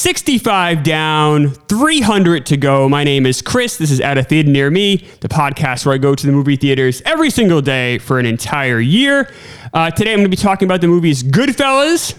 65 down, 300 to go. My name is Chris. This is At a Theater Near Me, the podcast where I go to the movie theaters every single day for an entire year. Uh, today I'm going to be talking about the movies Goodfellas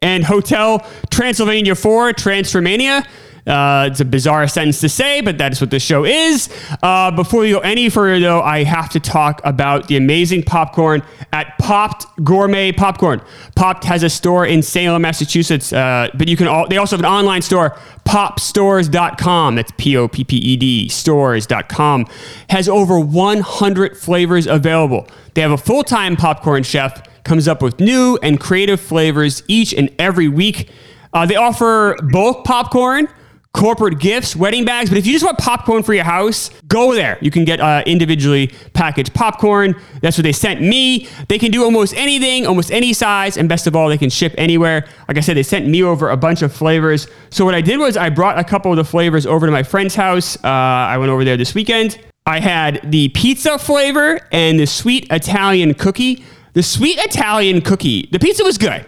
and Hotel Transylvania 4 Transformania. Uh, it's a bizarre sentence to say, but that is what this show is. Uh, before we go any further, though, I have to talk about the amazing popcorn at Popped Gourmet Popcorn. Popped has a store in Salem, Massachusetts, uh, but you can all, they also have an online store, poppedstores.com. That's P O P P E D, stores.com. Has over 100 flavors available. They have a full time popcorn chef, comes up with new and creative flavors each and every week. Uh, they offer bulk popcorn corporate gifts, wedding bags. But if you just want popcorn for your house, go there. You can get uh, individually packaged popcorn. That's what they sent me. They can do almost anything, almost any size, and best of all, they can ship anywhere. Like I said, they sent me over a bunch of flavors. So what I did was I brought a couple of the flavors over to my friend's house. Uh, I went over there this weekend. I had the pizza flavor and the sweet Italian cookie. The sweet Italian cookie, the pizza was good.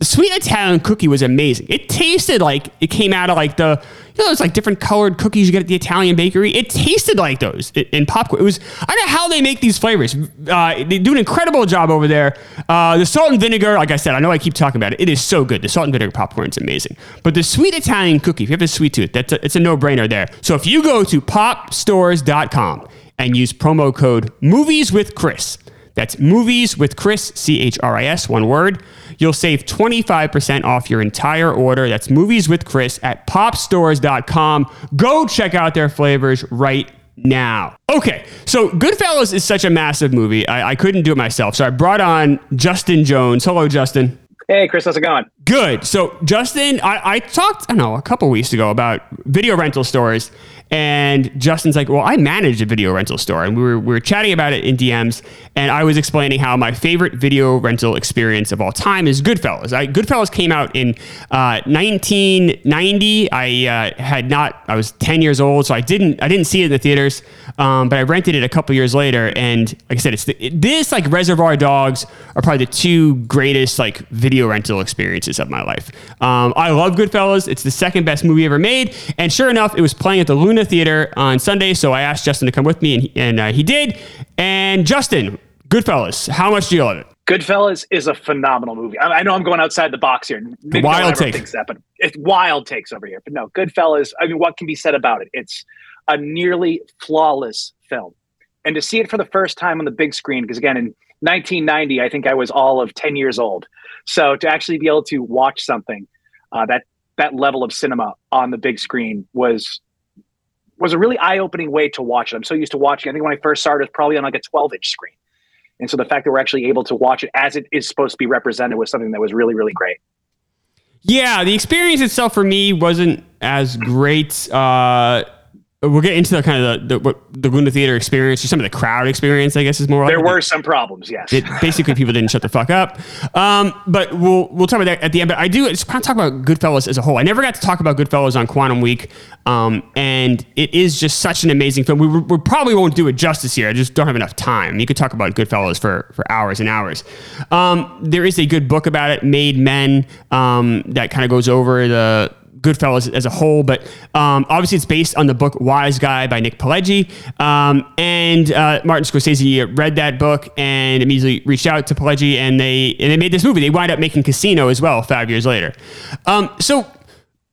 The sweet Italian cookie was amazing. It tasted like it came out of like the know those like different colored cookies you get at the Italian bakery. It tasted like those in popcorn. It was I don't know how they make these flavors. Uh, they do an incredible job over there. Uh, the salt and vinegar, like I said, I know I keep talking about it. It is so good. The salt and vinegar popcorn is amazing. But the sweet Italian cookie, if you have a sweet tooth, that's a, it's a no brainer there. So if you go to poppedstores.com and use promo code Movies with Chris. That's movies with Chris, C H R I S, one word. You'll save 25% off your entire order. That's movies with Chris at poppedstores.com. Go check out their flavors right now. Okay, so Goodfellas is such a massive movie. I, I couldn't do it myself. So I brought on Justin Jones. Hello, Justin. Hey, Chris, how's it going? Good. So, Justin, I, I talked, I don't know, a couple weeks ago about video rental stores. And Justin's like, well, I manage a video rental store. And we were, we were chatting about it in DMs. And I was explaining how my favorite video rental experience of all time is Goodfellas. I, Goodfellas came out in uh, 1990. I uh, had not, I was 10 years old. So I didn't, I didn't see it in the theaters. Um, but I rented it a couple years later. And like I said, it's the, this, like Reservoir Dogs, are probably the two greatest, like, video rental experiences of my life. Um, I love Goodfellas. It's the second best movie ever made. And sure enough, it was playing at the Luna Theater on Sunday, so I asked Justin to come with me, and he, and uh, he did. And Justin, Goodfellas, how much do you love it? Goodfellas is a phenomenal movie. I, I know I'm going outside the box here. Maybe wild take. Thinks that, but it's wild takes over here. But no, Goodfellas. I mean, what can be said about it? It's a nearly flawless film, and to see it for the first time on the big screen, because again, in 1990, I think I was all of 10 years old. So to actually be able to watch something uh, that that level of cinema on the big screen was was a really eye-opening way to watch it. I'm so used to watching. I think when I first started, it was probably on like a 12-inch screen, and so the fact that we're actually able to watch it as it is supposed to be represented was something that was really, really great. Yeah, the experience itself for me wasn't as great. Uh, we'll get into the kind of the, the what the Luna Theater experience, or some of the crowd experience. I guess is more. There like were it. some problems, yes. It, basically, people didn't shut the fuck up. Um, but we'll we'll talk about that at the end. But I do just kind of talk about Goodfellas as a whole. I never got to talk about Goodfellas on Quantum Week, um, and it is just such an amazing film. We, we probably won't do it justice here. I just don't have enough time. You could talk about Goodfellas for for hours and hours. Um, there is a good book about it, Made Men, um, that kind of goes over the Goodfellas as a whole, but um, obviously it's based on the book Wiseguy by Nick Pileggi. Um, and uh, Martin Scorsese read that book and immediately reached out to Pileggi, and they and they made this movie. They wind up making Casino as well five years later. Um, so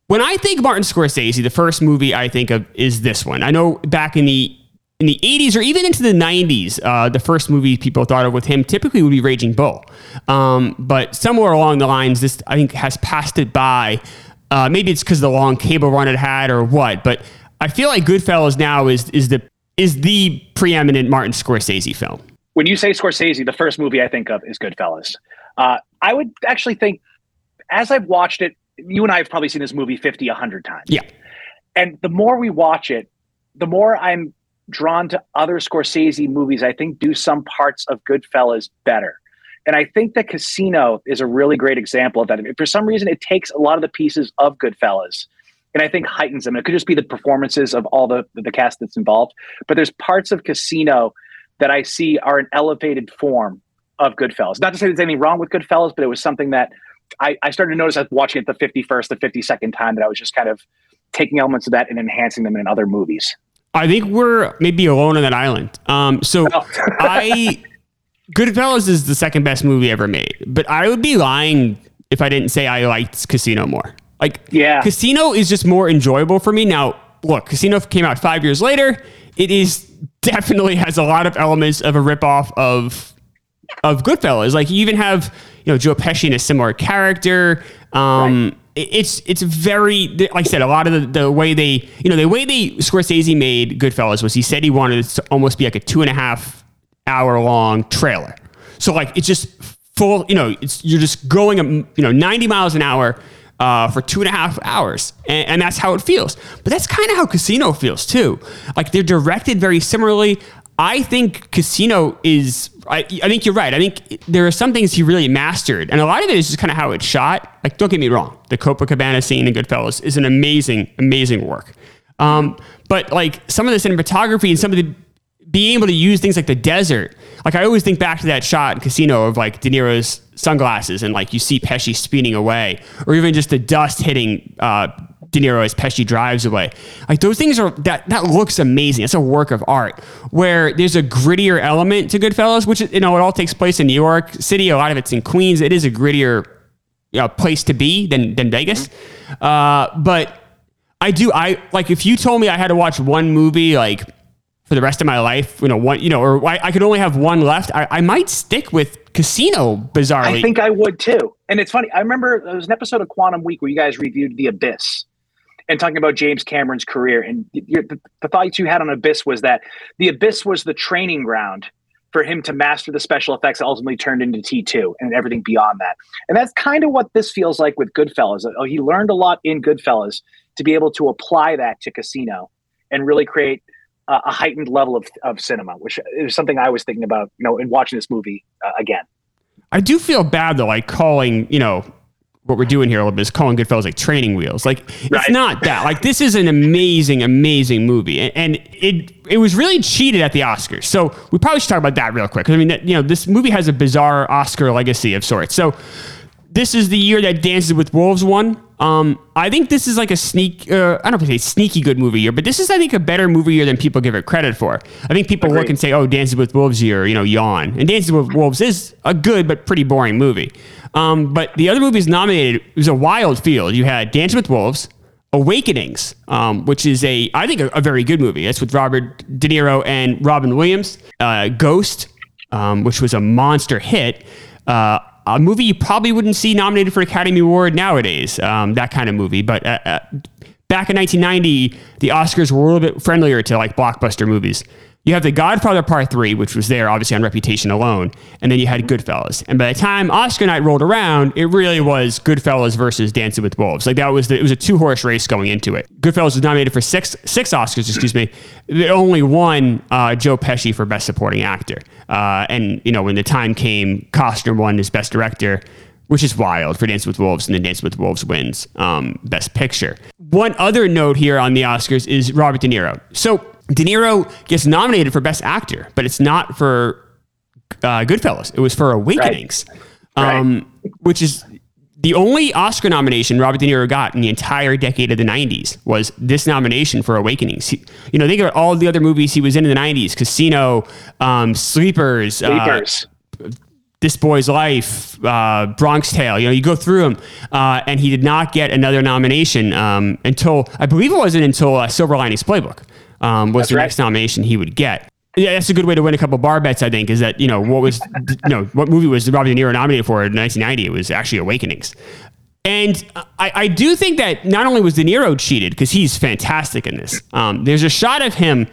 when I think Martin Scorsese, the first movie I think of is this one. I know back in the in the 80s or even into the 90s, uh, the first movie people thought of with him typically would be Raging Bull. Um, but somewhere along the lines, this I think has passed it by. Uh, maybe it's because the long cable run it had or what, but I feel like Goodfellas now is is the is the preeminent Martin Scorsese film. When you say Scorsese, the first movie I think of is Goodfellas. Uh, I would actually think, as I've watched it, you and I have probably seen this movie 50, 100 times. Yeah. And the more we watch it, the more I'm drawn to other Scorsese movies. I think do some parts of Goodfellas better. And I think that Casino is a really great example of that. For some reason, it takes a lot of the pieces of Goodfellas and I think heightens them. It could just be the performances of all the, the cast that's involved. But there's parts of Casino that I see are an elevated form of Goodfellas. Not to say there's anything wrong with Goodfellas, but it was something that I, I started to notice as watching it the 51st, the 52nd time that I was just kind of taking elements of that and enhancing them in other movies. I think we're maybe alone on that island. Um, so oh. I, Goodfellas is the second best movie ever made, but I would be lying if I didn't say I liked Casino more. Like, yeah, Casino is just more enjoyable for me. Now, look, Casino came out five years later. It is definitely has a lot of elements of a ripoff of of Goodfellas. Like, you even have you know Joe Pesci in a similar character. Um, right. It's it's very like I said, a lot of the, the way they you know the way they Scorsese made Goodfellas was he said he wanted it to almost be like a two and a half hour long trailer. So like it's just full, you know, it's you're just going, you know, 90 miles an hour uh, for two and a half hours, and, and that's how it feels. But that's kind of how Casino feels too. Like they're directed very similarly. I think Casino is. I, I think you're right. I think there are some things he really mastered, and a lot of it is just kind of how it's shot. Like, don't get me wrong, the Copacabana scene in Goodfellas is an amazing, amazing work. Um, but like some of the cinematography and some of the being able to use things like the desert. Like I always think back to that shot in Casino of like De Niro's sunglasses and like you see Pesci speeding away, or even just the dust hitting uh, De Niro as Pesci drives away. Like those things are that that looks amazing. It's a work of art. Where there's a grittier element to Goodfellas, which you know it all takes place in New York City. A lot of it's in Queens. It is a grittier you know, place to be than than Vegas. Uh, but I do I like if you told me I had to watch one movie like for the rest of my life, you know, one, you know, or I, I could only have one left, I, I, might stick with Casino. Bizarrely, I think I would too. And it's funny. I remember there was an episode of Quantum Week where you guys reviewed The Abyss and talking about James Cameron's career. And the, the thoughts you had on Abyss was that The Abyss was the training ground for him to master the special effects that ultimately turned into T2 and everything beyond that. And that's kind of what this feels like with Goodfellas. Uh, he learned a lot in Goodfellas to be able to apply that to Casino and really create uh, a heightened level of, of cinema, which is something I was thinking about, you know, in watching this movie uh, again. I do feel bad though, like calling, you know, what we're doing here a little bit is calling Goodfellas like training wheels. Like right. it's not that. Like this is an amazing, amazing movie, and, and, it it was really cheated at the Oscars. So we probably should talk about that real quick. I mean, you know, this movie has a bizarre Oscar legacy of sorts. So this is the year that Dances with Wolves won. Um, I think this is like a sneak. Uh, I don't know if I say sneaky good movie year, but this is I think a better movie year than people give it credit for. I think people Agreed. look and say, "Oh, Dances with Wolves year," you know, yawn. And Dances with Wolves is a good but pretty boring movie. Um, but the other movies nominated it was a wild field. You had Dances with Wolves, Awakenings, um, which is a I think a, a, very good movie. That's with Robert De Niro and Robin Williams. Uh, Ghost, um, which was a monster hit. Uh, a movie you probably wouldn't see nominated for Academy Award nowadays, um, that kind of movie. But uh, uh, back in 1990, the Oscars were a little bit friendlier to like blockbuster movies. You have The Godfather Part 3, which was there obviously on reputation alone, and then you had Goodfellas. And by the time Oscar night rolled around, it really was Goodfellas versus Dancing with Wolves. Like that was the, it was a two horse race going into it. Goodfellas was nominated for six six Oscars, excuse me. They only won uh, Joe Pesci for Best Supporting Actor. Uh, and you know when the time came, Costner won as Best Director which is wild for Dance with Wolves, and then Dance with Wolves wins um, Best Picture. One other note here on the Oscars is Robert De Niro. So De Niro gets nominated for Best Actor, but it's not for uh, Goodfellas. It was for Awakenings, right. Um, right. which is the only Oscar nomination Robert De Niro got in the entire decade of the 90s was this nomination for Awakenings. He, you know, think about all the other movies he was in in the 90s Casino, um, Sleepers. Uh, Sleepers. Uh, this Boy's Life, uh, Bronx Tale. You know, you go through them, uh, and he did not get another nomination um, until I believe it wasn't until uh, Silver Linings Playbook um, was that's the right. next nomination he would get. Yeah, that's a good way to win a couple bar bets. I think is that you know what was you know what movie was Robert De Niro nominated for in 1990? It was actually Awakenings. And I, I do think that not only was De Niro cheated because he's fantastic in this. Um, there's a shot of him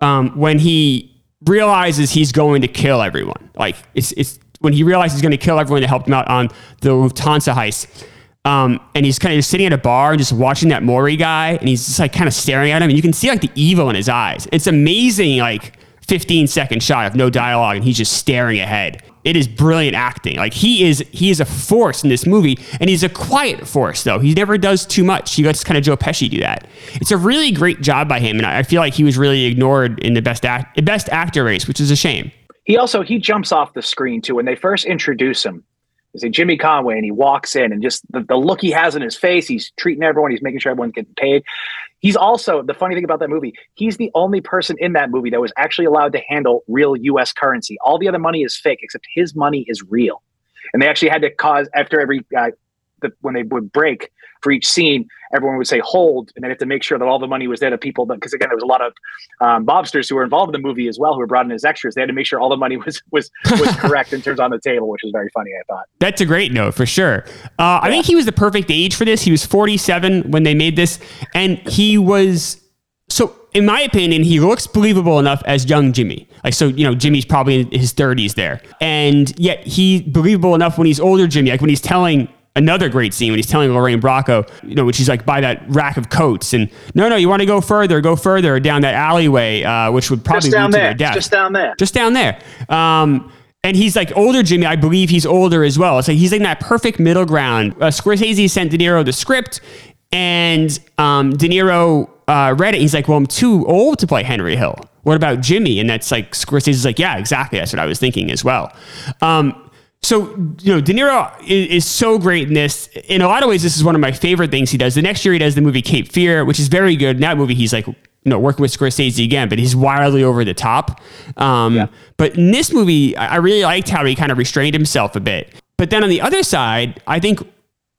um, when he realizes he's going to kill everyone. Like it's it's when he realizes he's going to kill everyone that helped him out on the Lufthansa heist. Um, and he's kind of sitting at a bar and just watching that Morrie guy, and he's just like kind of staring at him, and you can see like the evil in his eyes. It's amazing, like 15 second shot of no dialogue, and he's just staring ahead. It is brilliant acting. Like he is, he is a force in this movie, and he's a quiet force though. He never does too much. He lets kind of Joe Pesci do that. It's a really great job by him, and I feel like he was really ignored in the best act, best actor race, which is a shame. He also he jumps off the screen too when they first introduce him They say Jimmy Conway, and he walks in, and just the, the look he has in his face, he's treating everyone, he's making sure everyone's getting paid. He's also the funny thing about that movie. He's the only person in that movie that was actually allowed to handle real U.S. currency. All the other money is fake, except his money is real. And they actually had to cause after every uh, the, when they would break for each scene, everyone would say hold, and they have to make sure that all the money was there to people. Because again, there was a lot of um, mobsters who were involved in the movie as well, who were brought in as extras. They had to make sure all the money was was was correct in terms on the table, which was very funny. I thought that's a great note for sure. Uh, yeah. I think he was the perfect age for this. He was 47 when they made this, and he was so. In my opinion, he looks believable enough as young Jimmy. Like so, you know, Jimmy's probably in his 30s there, and yet he's believable enough when he's older Jimmy. Like when he's telling another great scene when he's telling Lorraine Bracco, you know, when she's like by that rack of coats, and no, no, you want to go further, go further down that alleyway, uh, which would probably just down lead there, to their death. Just down there. Just down there. Um, and he's like older Jimmy. I believe he's older as well. It's like he's in that perfect middle ground. Uh, Scorsese sent De Niro the script, and um, De Niro uh, read it. He's like, "Well, I'm too old to play Henry Hill. What about Jimmy?" And that's like Scorsese's like, "Yeah, exactly. That's what I was thinking as well." Um, so, you know, De Niro is, is, so great in this. In a lot of ways, this is one of my favorite things he does. The next year, he does the movie Cape Fear, which is very good. In that movie, he's like, you know, working with Scorsese again, but he's wildly over the top. Um, yeah. But in this movie, I really liked how he kind of restrained himself a bit. But then on the other side, I think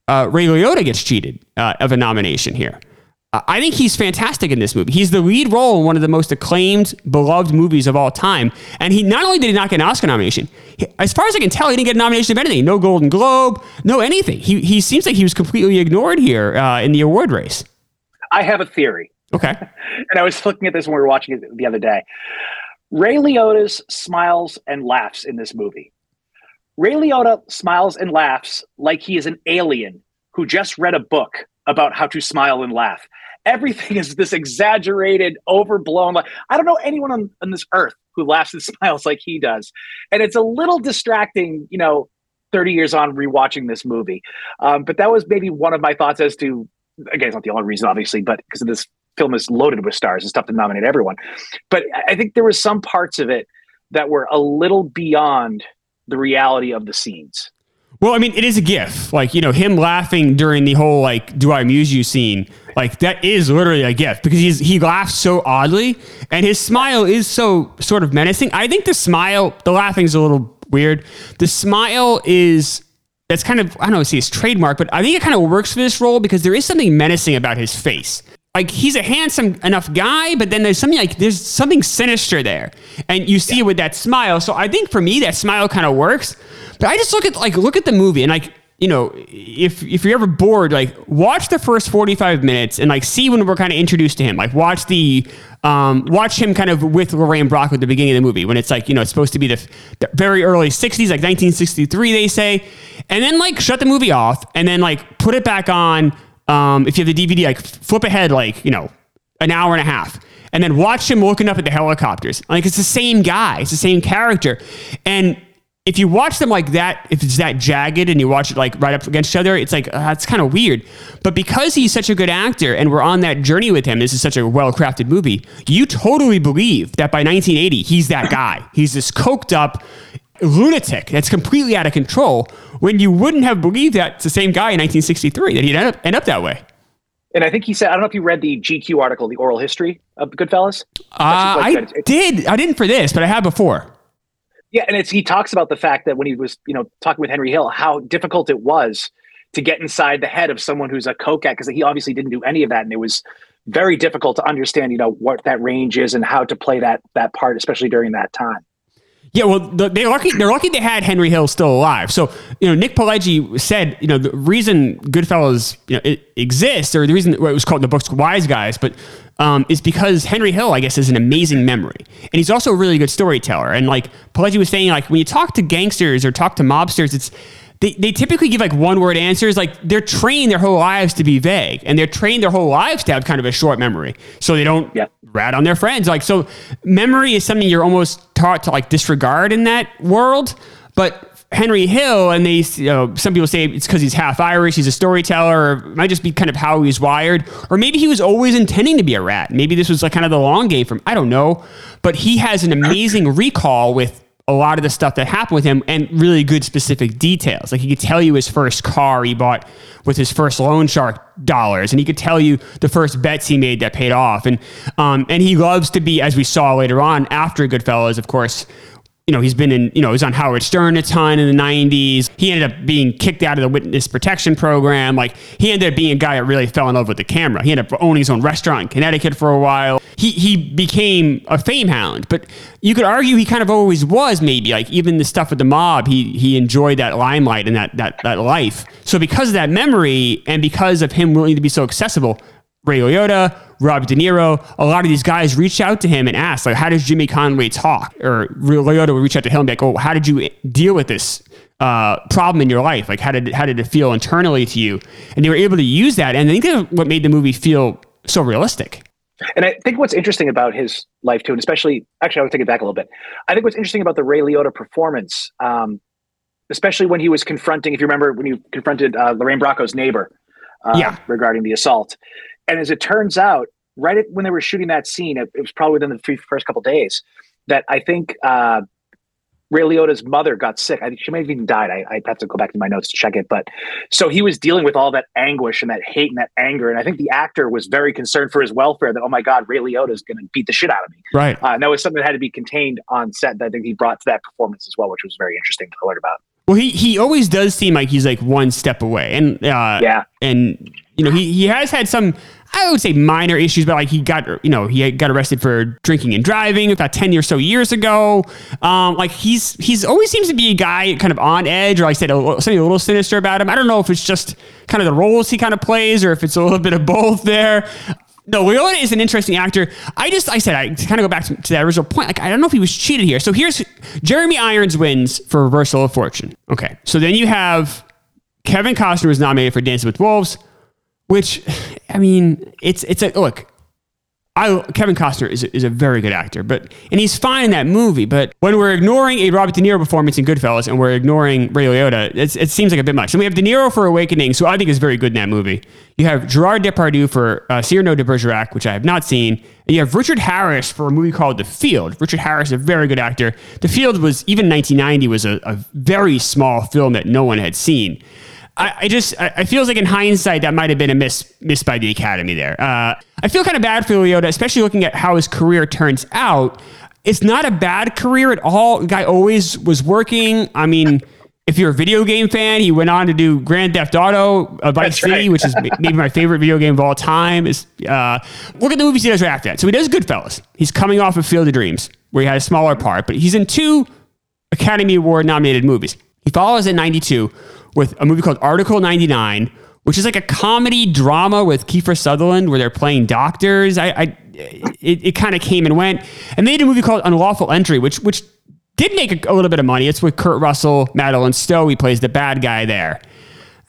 uh, Ray Liotta gets cheated uh, of a nomination here. I think he's fantastic in this movie. He's the lead role in one of the most acclaimed, beloved movies of all time. And he not only did he not get an Oscar nomination, he, as far as I can tell, he didn't get a nomination of anything. No Golden Globe, no anything. He, he seems like he was completely ignored here uh, in the award race. I have a theory. Okay. and I was looking at this when we were watching it the other day. Ray Liotta's smiles and laughs in this movie. Ray Liotta smiles and laughs like he is an alien who just read a book about how to smile and laugh. Everything is this exaggerated, overblown. Like I don't know anyone on, on this earth who laughs and smiles like he does, and it's a little distracting. You know, thirty years on rewatching this movie, um, but that was maybe one of my thoughts as to. Again, it's not the only reason, obviously, but because this film is loaded with stars and stuff to nominate everyone. But I think there were some parts of it that were a little beyond the reality of the scenes. Well, I mean, it is a gif. Like, you know, him laughing during the whole like "Do I amuse you?" scene. Like that is literally a gift because he's he laughs so oddly, and his smile is so sort of menacing. I think the smile, the laughing is a little weird. The smile is that's kind of I don't know, see his trademark, but I think it kind of works for this role because there is something menacing about his face. Like he's a handsome enough guy, but then there's something like there's something sinister there, and you see yeah. it with that smile. So I think for me, that smile kind of works. But I just look at like look at the movie and like you know if if you're ever bored, like watch the first 45 minutes and like see when we're kind of introduced to him. Like watch the um, watch him kind of with Lorraine Bracco at the beginning of the movie when it's like you know it's supposed to be the, the very early 60s, like 1963 they say, and then like shut the movie off and then like put it back on. Um, if you have the DVD, like flip ahead like you know an hour and a half and then watch him looking up at the helicopters. Like it's the same guy, it's the same character. And if you watch them like that, if it's that jagged and you watch it like right up against each other, it's like uh, that's kind of weird. But because he's such a good actor and we're on that journey with him, this is such a well crafted movie. You totally believe that by 1980 he's that guy. He's this coked up lunatic that's completely out of control. When you wouldn't have believed that it's the same guy in 1963 that he'd end up, end up that way. And I think he said, I don't know if you read the GQ article, the oral history of Goodfellas. Uh, I did. I didn't for this, but I have before. Yeah, and it's he talks about the fact that when he was, you know, talking with Henry Hill, how difficult it was to get inside the head of someone who's a coke addict because he obviously didn't do any of that, and it was very difficult to understand, you know, what that range is and how to play that that part, especially during that time. Yeah, well, they're lucky. They're lucky they had Henry Hill still alive. So, you know, Nick Pileggi said, you know, the reason Goodfellas you know exists, or the reason well, it was called the book's Wise Guys, but um, is because Henry Hill, I guess, has an amazing memory, and he's also a really good storyteller. And like Pileggi was saying, like when you talk to gangsters or talk to mobsters, it's they, they typically give like one word answers. Like they're trained their whole lives to be vague and they're trained their whole lives to have kind of a short memory. So they don't yeah. rat on their friends. Like, so memory is something you're almost taught to like disregard in that world. But Henry Hill, and they, you know, some people say it's because he's half Irish, he's a storyteller, or it might just be kind of how he's wired, or maybe he was always intending to be a rat. Maybe this was like kind of the long game from I don't know, but he has an amazing recall with a lot of the stuff that happened with him and really good specific details. Like he could tell you his first car he bought with his first loan shark dollars, and he could tell you the first bets he made that paid off. And um, and he loves to be, as we saw later on after Goodfellas, of course, you know, he's been in, you know, he was on Howard Stern a ton in the 90s. He ended up being kicked out of the witness protection program. Like, he ended up being a guy that really fell in love with the camera. He ended up owning his own restaurant in Connecticut for a while. He, he became a fame hound, but you could argue he kind of always was, maybe. Like, even the stuff with the mob, he, he enjoyed that limelight and that, that, that life. So, because of that memory and because of him willing to be so accessible, Ray Liotta, Rob De Niro, a lot of these guys reached out to him and asked, like, how does Jimmy Conway talk? Or Ray Liotta would reach out to him and be like, oh, how did you deal with this uh, problem in your life? Like, how did, how did it feel internally to you? And they were able to use that. And I think that's what made the movie feel so realistic. And I think what's interesting about his life too, and especially, actually, I would take it back a little bit. I think what's interesting about the Ray Liotta performance, um, especially when he was confronting, if you remember, when he confronted uh, Lorraine Bracco's neighbor uh, yeah. regarding the assault, and as it turns out, right at, when they were shooting that scene, it, it was probably within the first couple days that I think uh, Ray Liotta's mother got sick. I think she may have even died. I, I have to go back to my notes to check it. But so he was dealing with all that anguish and that hate and that anger. And I think the actor was very concerned for his welfare that, oh my God, Ray Liotta is going to beat the shit out of me. Right. Uh, and that was something that had to be contained on set that I think he brought to that performance as well, which was very interesting to learn about. Well, he, he always does seem like he's like one step away. And, uh, yeah. And, you know, he, he has had some I would say minor issues, but like he got, you know, he got arrested for drinking and driving about 10 or so years ago. Um, like he's, he's always seems to be a guy kind of on edge or like I said, a, something a little sinister about him. I don't know if it's just kind of the roles he kind of plays or if it's a little bit of both there. No, Liotta is an interesting actor. I just, I said, I kind of go back to, to, that original point. Like, I don't know if he was cheated here. So here's Jeremy Irons wins for Reversal of Fortune. Okay. So then you have Kevin Costner was nominated for Dancing with Wolves. Which, I mean, it's it's a look. I, Kevin Costner is is a very good actor, but and he's fine in that movie. But when we're ignoring a Robert De Niro performance in Goodfellas and we're ignoring Ray Liotta, it seems like a bit much. And we have De Niro for Awakening, who I think is very good in that movie. You have Gerard Depardieu for uh, Cyrano de Bergerac, which I have not seen, and you have Richard Harris for a movie called The Field. Richard Harris, a very good actor. The Field was even 1990 was a, a very small film that no one had seen. I, I just I, I feels like in hindsight that might have been a miss miss by the academy there. Uh, I feel kind of bad for Liotta, especially looking at how his career turns out. It's not a bad career at all. The guy always was working. I mean. If you're a video game fan, he went on to do Grand Theft Auto, uh, Vice City, right. which is maybe my favorite video game of all time. Is uh, look at the movies he does right after that. So he does Goodfellas. He's coming off of Field of Dreams, where he had a smaller part, but he's in two Academy Award nominated movies. He follows in '92 with a movie called Article 99, which is like a comedy drama with Kiefer Sutherland where they're playing doctors. I, I it, it kind of came and went. And they did a movie called Unlawful Entry, which which did make a, a little bit of money. It's with Kurt Russell, Madeleine Stowe. He plays the bad guy there.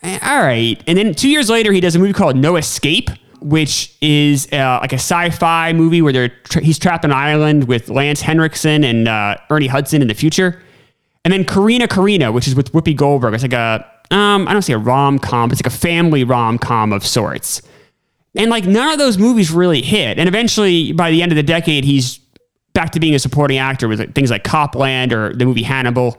Eh, all right. And then two years later, he does a movie called No Escape, which is uh, like a sci-fi movie where they're tra- he's trapped on an island with Lance Henriksen and uh, Ernie Hudson in the future. And then Corrina Corrina, which is with Whoopi Goldberg. It's like a, um, I don't say a rom com, it's like a family rom com of sorts. And like none of those movies really hit. And eventually, by the end of the decade, he's back to being a supporting actor with things like Copland or the movie Hannibal.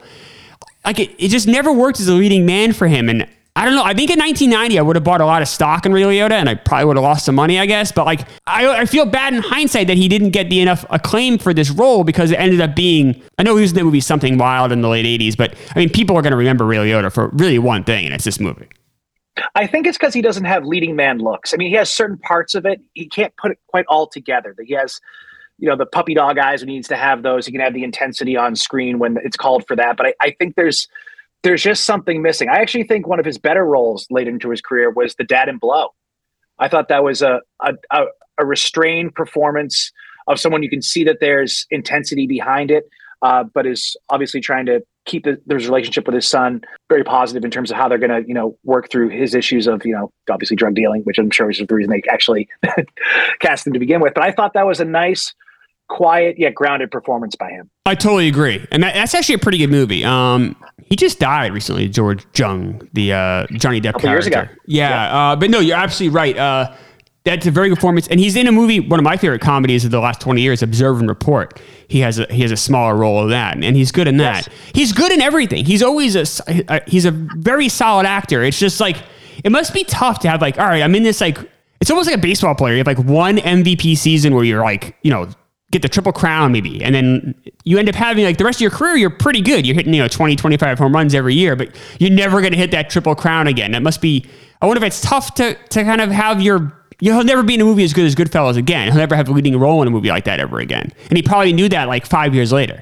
Like it, it just never worked as a leading man for him. And I don't know. I think in 1990, I would have bought a lot of stock in Ray Liotta and I probably would have lost some money, I guess. But like, I, I feel bad in hindsight that he didn't get the enough acclaim for this role because it ended up being, I know he was in the movie Something Wild in the late 80s, but I mean, people are going to remember Ray Liotta for really one thing, and it's this movie. I think it's because he doesn't have leading man looks. I mean, he has certain parts of it. He can't put it quite all together. That he has, you know, the puppy dog eyes when he needs to have those. He can have the intensity on screen when it's called for that. But I, I think there's there's just something missing. I actually think one of his better roles late into his career was the dad in Blow. I thought that was a, a, a restrained performance of someone you can see that there's intensity behind it, uh, but is obviously trying to keep the, his relationship with his son very positive in terms of how they're going to, you know, work through his issues of, you know, obviously drug dealing, which I'm sure is the reason they actually cast him to begin with. But I thought that was a nice quiet yet grounded performance by him. I totally agree, and that, that's actually a pretty good movie. Um, he just died recently, George Jung, the uh, Johnny Depp character. Years ago. Yeah, yeah. Uh, but no, you're absolutely right. Uh, that's a very good performance. And he's in a movie, one of my favorite comedies of the last 20 years, Observe and Report. He has a, he has a smaller role of that, and he's good in that. Yes. He's good in everything. He's always a, a, he's a very solid actor. It's just like, it must be tough to have like, all right, I'm in this like, it's almost like a baseball player. You have like one MVP season where you're like, you know, get the triple crown maybe. And then you end up having like the rest of your career, you're pretty good. You're hitting, you know, 20, 25 home runs every year, but you're never going to hit that triple crown again. It must be, I wonder if it's tough to, to kind of have your, he'll never be in a movie as good as Goodfellas again. He'll never have a leading role in a movie like that ever again. And he probably knew that like five years later.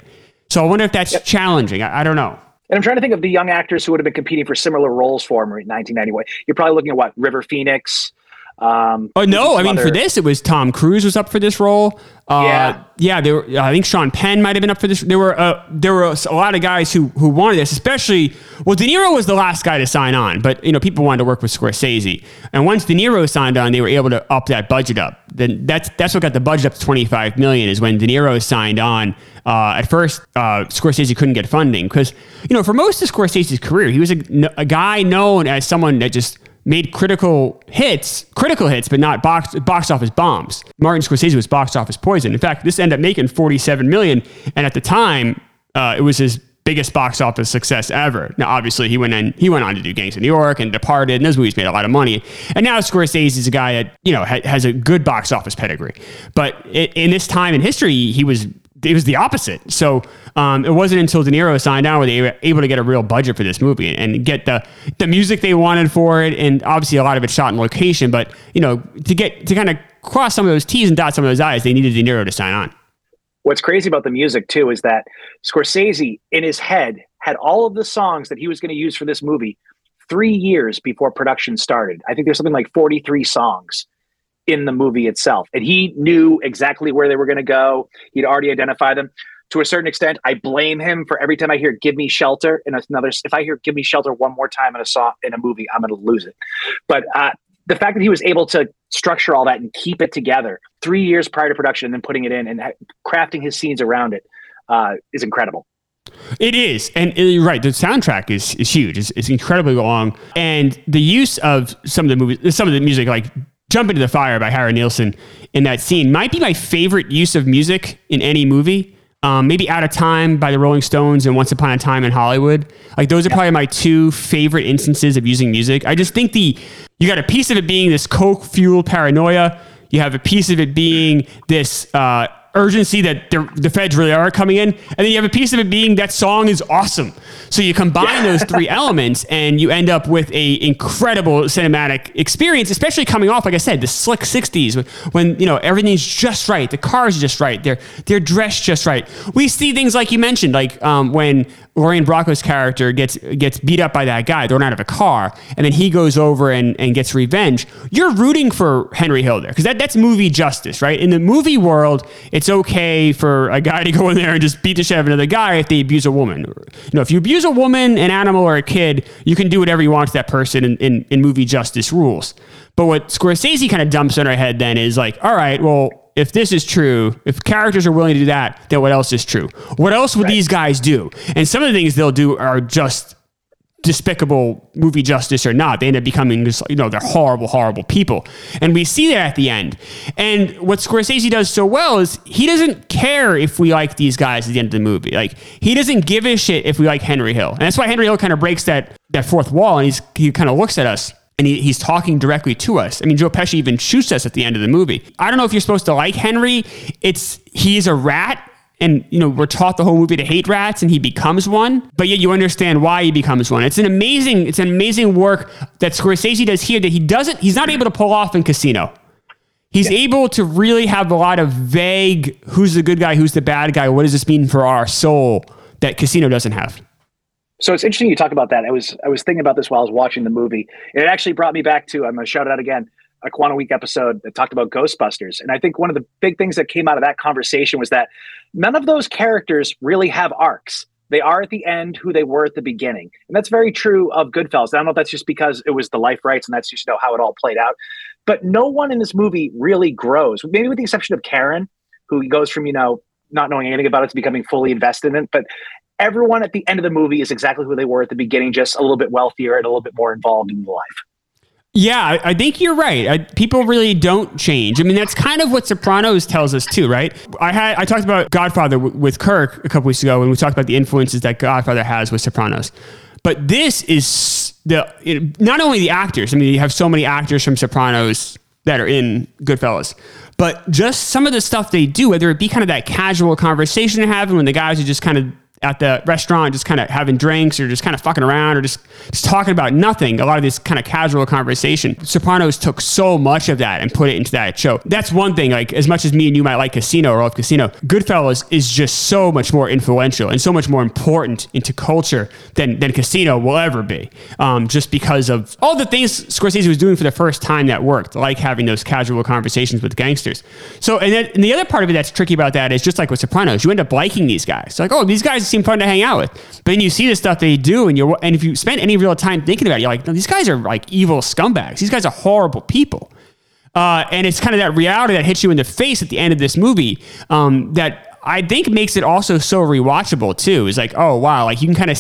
So I wonder if that's yep. challenging. I, I don't know. And I'm trying to think of the young actors who would have been competing for similar roles for him in 1991. You're probably looking at what River Phoenix, um, oh no! I mean, other... for this, it was Tom Cruise was up for this role. Uh, yeah, yeah. There, were, I think Sean Penn might have been up for this. There were uh, there were a lot of guys who who wanted this, especially. Well, De Niro was the last guy to sign on, but you know people wanted to work with Scorsese, and once De Niro signed on, they were able to up that budget up. Then that's that's what got the budget up to twenty five million. Is when De Niro signed on. Uh, at first, uh, Scorsese couldn't get funding because you know for most of Scorsese's career, he was a, a guy known as someone that just made critical hits, critical hits, but not box box office bombs. Martin Scorsese was box office poison. In fact, this ended up making 47 million, and at the time, uh, it was his biggest box office success ever. Now, obviously, he went on he went on to do Gangs of New York and Departed, and those movies made a lot of money. And now Scorsese is a guy that you know ha- has a good box office pedigree. But it, in this time in history, he was it was the opposite. So um, it wasn't until De Niro signed on where they were able to get a real budget for this movie and get the the music they wanted for it, and obviously a lot of it shot in location. But you know, to get to kind of cross some of those T's and dot some of those I's, they needed De Niro to sign on. What's crazy about the music too is that Scorsese, in his head, had all of the songs that he was going to use for this movie three years before production started. I think there's something like 43 songs in the movie itself. And he knew exactly where they were going to go. He'd already identified them. To a certain extent, I blame him for every time I hear "Give Me Shelter" in another. If I hear "Give Me Shelter" one more time in a song in a movie, I'm going to lose it. But uh, the fact that he was able to structure all that and keep it together three years prior to production and then putting it in and crafting his scenes around it uh, is incredible. It is, and uh, you're right. The soundtrack is is huge. It's, it's, incredibly long, and the use of some of the movies, some of the music, like Jump into the Fire by Harry Nilsson in that scene might be my favorite use of music in any movie. Um, maybe Out of Time by the Rolling Stones and Once Upon a Time in Hollywood. Like those are probably my two favorite instances of using music. I just think the you got a piece of it being this coke fueled paranoia. You have a piece of it being this uh, urgency that the feds really are coming in, and then you have a piece of it being that song is awesome. So you combine yeah. those three elements, and you end up with a incredible cinematic experience. Especially coming off, like I said, the slick '60s when, when you know everything's just right, the car's just right, they're they're dressed just right. We see things like you mentioned, like um, when Lorraine Bracco's character gets gets beat up by that guy thrown out of a car, and then he goes over and, and gets revenge. You're rooting for Henry Hill there because that, that's movie justice, right? In the movie world, it's okay for a guy to go in there and just beat the shit out of another guy if they abuse a woman. You know, if you abuse a woman, an animal, or a kid, you can do whatever you want to that person in, in, in movie justice rules. But what Scorsese kind of dumps in our head then is like, all right, well, if this is true, if characters are willing to do that, then what else is true? What else would right. these guys do? And some of the things they'll do are just despicable movie justice or not. They end up becoming just, you know, they're horrible, horrible people. And we see that at the end. And what Scorsese does so well is he doesn't care if we like these guys at the end of the movie. Like he doesn't give a shit if we like Henry Hill. And that's why Henry Hill kind of breaks that that fourth wall and he's he kind of looks at us and he, he's talking directly to us. I mean, Joe Pesci even shoots us at the end of the movie. I don't know if you're supposed to like Henry. It's he's a rat, and you know we're taught the whole movie to hate rats, and he becomes one. But yet you understand why he becomes one. It's an amazing, it's an amazing work that Scorsese does here that he doesn't. He's not able to pull off in Casino. He's yeah. able to really have a lot of vague who's the good guy, who's the bad guy, what does this mean for our soul that Casino doesn't have. So it's interesting you talk about that. I was I was thinking about this while I was watching the movie. It actually brought me back to I'm going to shout it out again a Quantum Week episode that talked about Ghostbusters, and I think one of the big things that came out of that conversation was that none of those characters really have arcs. They are at the end who they were at the beginning, and that's very true of Goodfellas. I don't know if that's just because it was the life rights and that's just you know how it all played out, but no one in this movie really grows, maybe with the exception of Karen, who goes from you know not knowing anything about it to becoming fully invested in it. But everyone at the end of the movie is exactly who they were at the beginning, just a little bit wealthier and a little bit more involved in life. Yeah, I, think you're right. I, people really don't change. I mean, that's kind of what Sopranos tells us too, right? I had I talked about Godfather w- with Kirk a couple weeks ago, and we talked about the influences that Godfather has with Sopranos. But this is the know, not only the actors. I mean, you have so many actors from Sopranos that are in Goodfellas, but just some of the stuff they do, whether it be kind of that casual conversation they're having when the guys are just kind of at the restaurant, just kind of having drinks or just kind of fucking around or just, just talking about nothing. A lot of this kind of casual conversation. Sopranos took so much of that and put it into that show. That's one thing. Like as much as me and you might like Casino or love Casino, Goodfellas is just so much more influential and so much more important into culture than than Casino will ever be. Um, just because of all the things Scorsese was doing for the first time that worked, like having those casual conversations with gangsters. So and then and the other part of it that's tricky about that is just like with Sopranos, you end up liking these guys. Like oh these guys seem fun to hang out with. But then you see the stuff they do, and you're and if you spend any real time thinking about it, you're like, no, these guys are like evil scumbags. These guys are horrible people. Uh, and it's kind of that reality that hits you in the face at the end of this movie um, that I think makes it also so rewatchable too. Is like, oh wow, like you can kind of.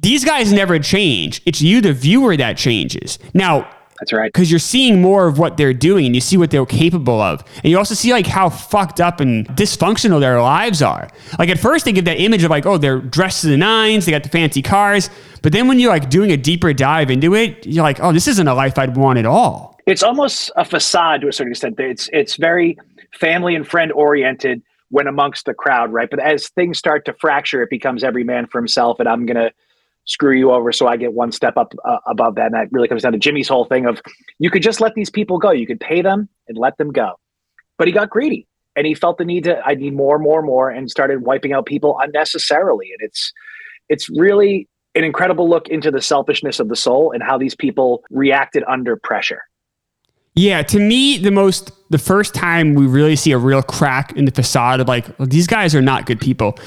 These guys never change. It's you, the viewer, that changes. Now, That's right. because you're seeing more of what they're doing and you see what they're capable of. And you also see like how fucked up and dysfunctional their lives are. Like at first they get that image of like, oh, they're dressed to the nines, they got the fancy cars. But then when you're like doing a deeper dive into it, you're like, oh, this isn't a life I'd want at all. It's almost a facade to a certain extent. It's it's very family and friend oriented when amongst the crowd, right? But as things start to fracture, it becomes every man for himself, and I'm gonna screw you over so I get one step up uh, above that. And that really comes down to Jimmy's whole thing of you could just let these people go. You could pay them and let them go. But he got greedy and he felt the need to I need more, more, more, and started wiping out people unnecessarily. And it's it's really an incredible look into the selfishness of the soul and how these people reacted under pressure. Yeah, to me, the most the first time we really see a real crack in the facade of like well, these guys are not good people,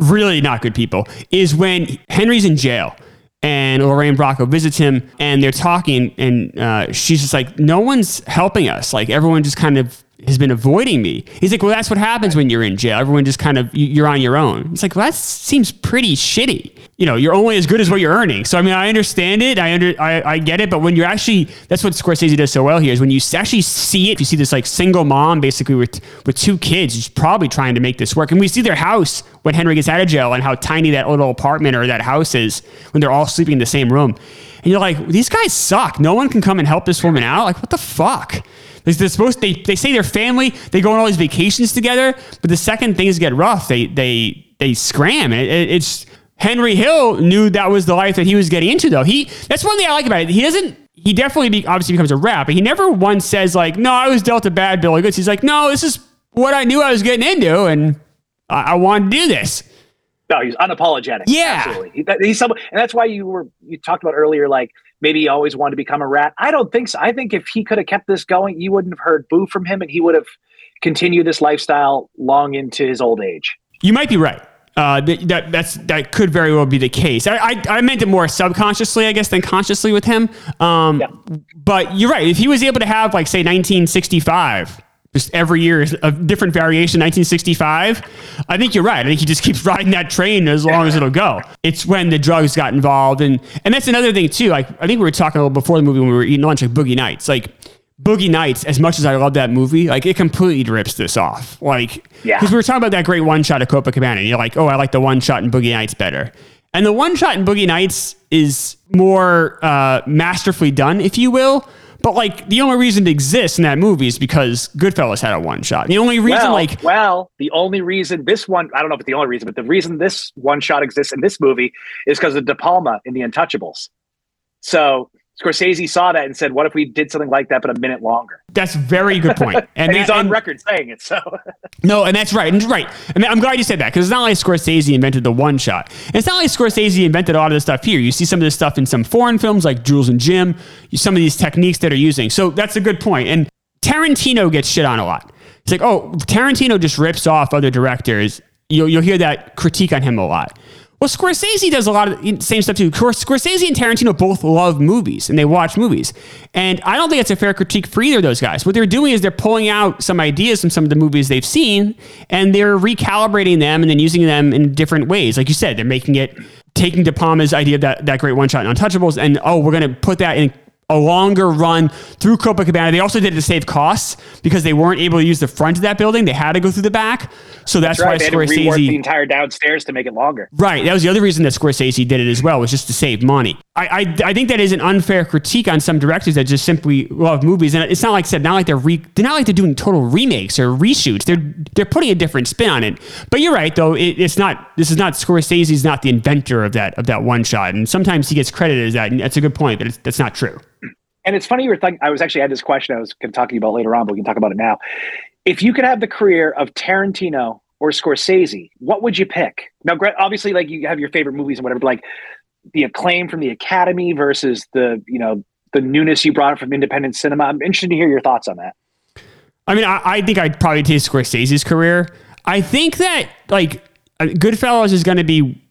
really not good people, is when Henry's in jail and Lorraine Bracco visits him and they're talking and uh, she's just like, no one's helping us. Like everyone just kind of has been avoiding me. He's like, well, that's what happens when you're in jail. Everyone just kind of you- you're on your own. It's like, well, that seems pretty shitty. You know, you're only as good as what you're earning. So I mean, I understand it. I under I, I get it. But when you're actually, that's what Scorsese does so well here is when you actually see it. You see this like single mom basically with with two kids, who's probably trying to make this work. And we see their house when Henry gets out of jail and how tiny that little apartment or that house is when they're all sleeping in the same room. And you're like, these guys suck. No one can come and help this woman out. Like, what the fuck? They're supposed they, they say they're family. They go on all these vacations together, but the second things get rough, they they they scram. It, it- it's Henry Hill knew that was the life that he was getting into, though. He that's one thing I like about it. He doesn't. He definitely be, obviously becomes a rap, but he never once says like, "No, I was dealt a bad bill of goods." He's like, "No, this is what I knew I was getting into, and I, I wanted to do this." No, he's unapologetic. Yeah. absolutely. He- he's someone, and that's why you were you talked about earlier, like maybe he always wanted to become a rat. I don't think so. I think if he could have kept this going, you wouldn't have heard boo from him, and he would have continued this lifestyle long into his old age. You might be right. Uh, that, that that's that could very well be the case. I, I I meant it more subconsciously, I guess, than consciously with him. Um, Yeah. But you're right. If he was able to have like say 1965, just every year a different variation, 1965, I think you're right. I think he just keeps riding that train as long as it'll go. It's when the drugs got involved, and and that's another thing too. Like I think we were talking a little before the movie when we were eating lunch, like Boogie Nights, like. Boogie Nights, as much as I love that movie, like it completely rips this off. Like, Yeah. because we were talking about that great one shot of Copacabana, and you're like, oh, I like the one shot in Boogie Nights better. And the one shot in Boogie Nights is more uh, masterfully done, if you will. But like the only reason it exists in that movie is because Goodfellas had a one shot. The only reason, well, like, well, the only reason this one, I don't know if it's the only reason, but the reason this one shot exists in this movie is because of De Palma in The Untouchables. So Scorsese saw that and said, "What if we did something like that, but a minute longer?" that's a very good point. And, And, he's on and- record saying it. So No, and that's right. And right. And I'm glad you said that because it's not like Scorsese invented the one shot. And it's not like Scorsese invented a lot of this stuff here. You see some of this stuff in some foreign films like Jules and Jim, some of these techniques that are using. So that's a good point. And Tarantino gets shit on a lot. It's like, oh, Tarantino just rips off other directors. You'll, you'll hear that critique on him a lot. Well, Scorsese does a lot of the same stuff too. Scor- Scorsese and Tarantino both love movies and they watch movies. And I don't think it's a fair critique for either of those guys. What they're doing is they're pulling out some ideas from some of the movies they've seen and they're recalibrating them and then using them in different ways. Like you said, they're making it, taking De Palma's idea of that, that great one shot in Untouchables and, oh, we're going to put that in a longer run through Copacabana. They also did it to save costs because they weren't able to use the front of that building. They had to go through the back. So that's, That's right. why They Scorsese. the entire downstairs to make it longer. Right. That was the other reason that Scorsese did it as well, was just to save money. I, I, I think that is an unfair critique on some directors that just simply love movies. And it's not like said, not like they're re, they're not like they're doing total remakes or reshoots. They're they're putting a different spin on it. But you're right, though. It, it's not this is not Scorsese's not the inventor of that of that one shot. And sometimes he gets credited as that. And that's a good point, but it's, that's not true. And it's funny you were thinking. I was actually had this question I was going to talk to you about later on, but we can talk about it now. If you could have the career of Tarantino or Scorsese, what would you pick? Now, obviously, like you have your favorite movies and whatever, but like the acclaim from the Academy versus the you know the newness you brought from independent cinema. I'm interested to hear your thoughts on that. I mean, I, I think I'd probably take Scorsese's career. I think that like uh, Goodfellas is going to be.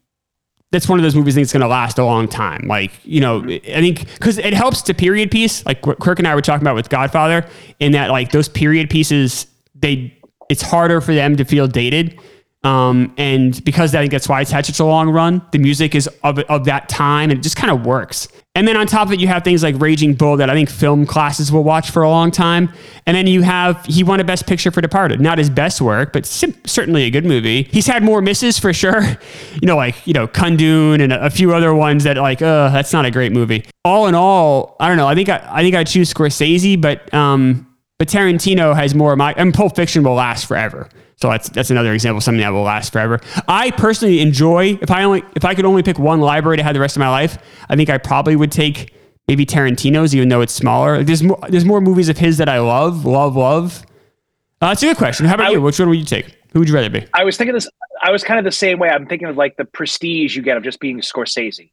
That's one of those movies that's going to last a long time. Like you know, mm-hmm. I think because it helps to period piece. Like Kirk and I were talking about with Godfather, in that like those period pieces, they it's harder for them to feel dated. Um, and because I think that's why it's had such a long run, the music is of, of that time and it just kind of works. And then on top of it, you have things like Raging Bull that I think film classes will watch for a long time. And then you have, he won a Best Picture for Departed. Not his best work, but sim- certainly a good movie. He's had more misses for sure. You know, like, you know, Kundun and a, a few other ones that like, uh, that's not a great movie. All in all, I don't know. I think I, I think I choose Scorsese, but, um, but Tarantino has more of my, and Pulp Fiction will last forever. So that's that's another example of something that will last forever. I personally enjoy if I only if I could only pick one library to have the rest of my life, I think I probably would take maybe Tarantino's, even though it's smaller. Like, there's more there's more movies of his that I love, love, love. Uh, that's a good question. How about I you? Which one would you take? Who would you rather be? I was thinking this. I was kind of the same way. I'm thinking of like the prestige you get of just being Scorsese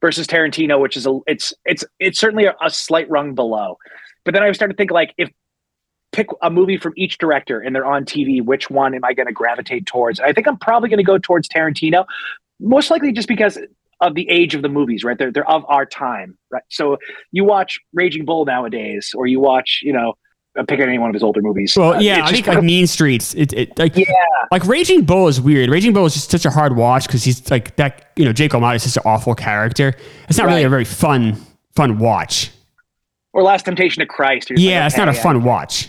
versus Tarantino, which is a it's it's it's certainly a, a slight rung below. But then I started to think like if pick a movie from each director and they're on TV, which one am I going to gravitate towards? I think I'm probably going to go towards Tarantino, most likely just because of the age of the movies, right? They're they're of our time, right? So you watch Raging Bull nowadays, or you watch, you know, pick any one of his older movies. Well, Uh, yeah, I think like Mean Streets. It, it like Yeah. like Raging Bull is weird. Raging Bull is just such a hard watch because he's like that. You know, Jake LaMotta is such an awful character. It's not really a very fun fun watch. or Last Temptation of Christ. Yeah, like, it's not a okay, fun watch.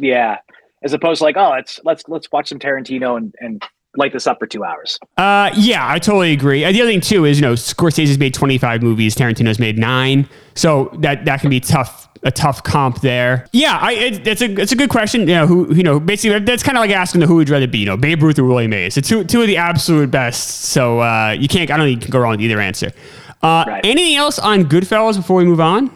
Yeah, as opposed to like, oh, let's let's let's watch some Tarantino and and light this up for two hours. Uh, yeah, I totally agree. And the other thing too is, you know, Scorsese's made 25 movies, Tarantino's made nine, so that that can be tough, a tough comp there. Yeah, I it, it's a it's a good question. You know, who you know, basically that's kind of like asking the who would rather be, you know, Babe Ruth or Willie Mays. It's two two of the absolute best. So uh, you can't, I don't think you can go wrong with either answer. Uh, Right. Anything else on Goodfellas before we move on?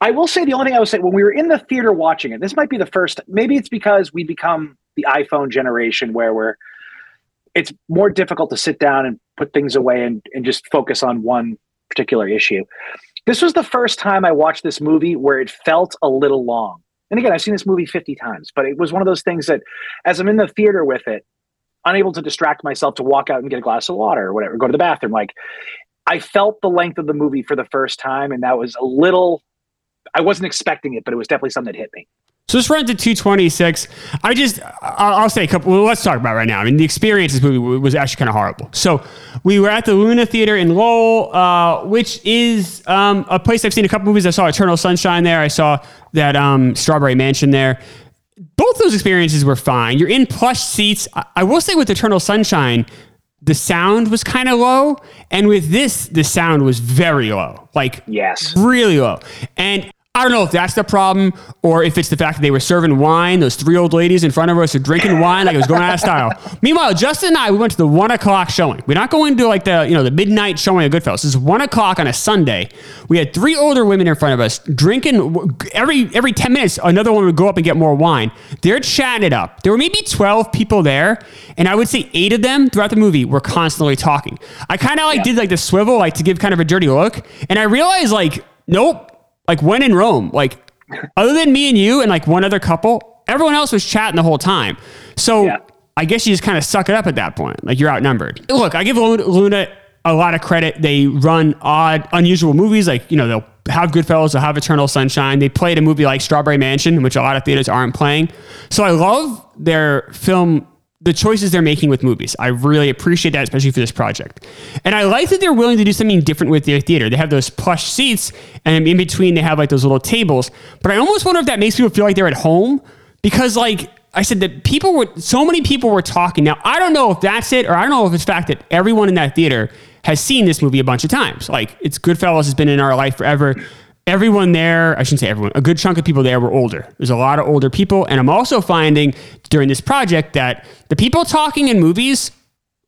I will say the only thing I would say when we were in the theater watching it, this might be the first. Maybe it's because we become the iPhone generation where we're. It's more difficult to sit down and put things away and, and just focus on one particular issue. This was the first time I watched this movie where it felt a little long. And again, I've seen this movie 50 times, but it was one of those things that as I'm in the theater with it, unable to distract myself to walk out and get a glass of water or whatever, go to the bathroom, like I felt the length of the movie for the first time, and that was a little. I wasn't expecting it, but it was definitely something that hit me. So let's run to 226. I just, I'll, I'll say a couple, well, let's talk about right now. I mean, the experience this movie was actually kind of horrible. So we were at the Luna Theater in Lowell, uh, which is um, a place I've seen a couple movies. I saw Eternal Sunshine there. I saw that um, Strawberry Mansion there. Both those experiences were fine. You're in plush seats. I, I will say with Eternal Sunshine, the sound was kind of low. And with this, the sound was very low. Like, Yes. really low. And I don't know if that's the problem or if it's the fact that they were serving wine. Those three old ladies in front of us were drinking wine like it was going out of style. Meanwhile, Justin and I, we went to the one o'clock showing. We're not going to like the, you know, the midnight showing of Goodfellas. This is one o'clock on a Sunday. We had three older women in front of us drinking every, every 10 minutes. Another one would go up and get more wine. They're chatting it up. There were maybe 12 people there. And I would say eight of them throughout the movie were constantly talking. I kind of like Yeah. did like the swivel, like to give kind of a dirty look. And I realized like, nope, like when in Rome, like other than me and you and like one other couple, everyone else was chatting the whole time. So Yeah. I guess you just kind of suck it up at that point. Like you're outnumbered. Look, I give Luna, Luna a lot of credit. They run odd, unusual movies. Like, you know, they'll have Goodfellas, they'll have Eternal Sunshine. They played a movie like Strawberry Mansion, which a lot of theaters aren't playing. So I love their film the choices they're making with movies. I really appreciate that, especially for this project. And I like that they're willing to do something different with their theater. They have those plush seats, and in between they have like those little tables. But I almost wonder if that makes people feel like they're at home because, like I said, that people were so many people were talking. Now I don't know if that's it, or I don't know if it's the fact that everyone in that theater has seen this movie a bunch of times. Like it's Goodfellas has been in our life forever everyone there, I shouldn't say everyone, a good chunk of people there were older. There's a lot of older people. And I'm also finding during this project that the people talking in movies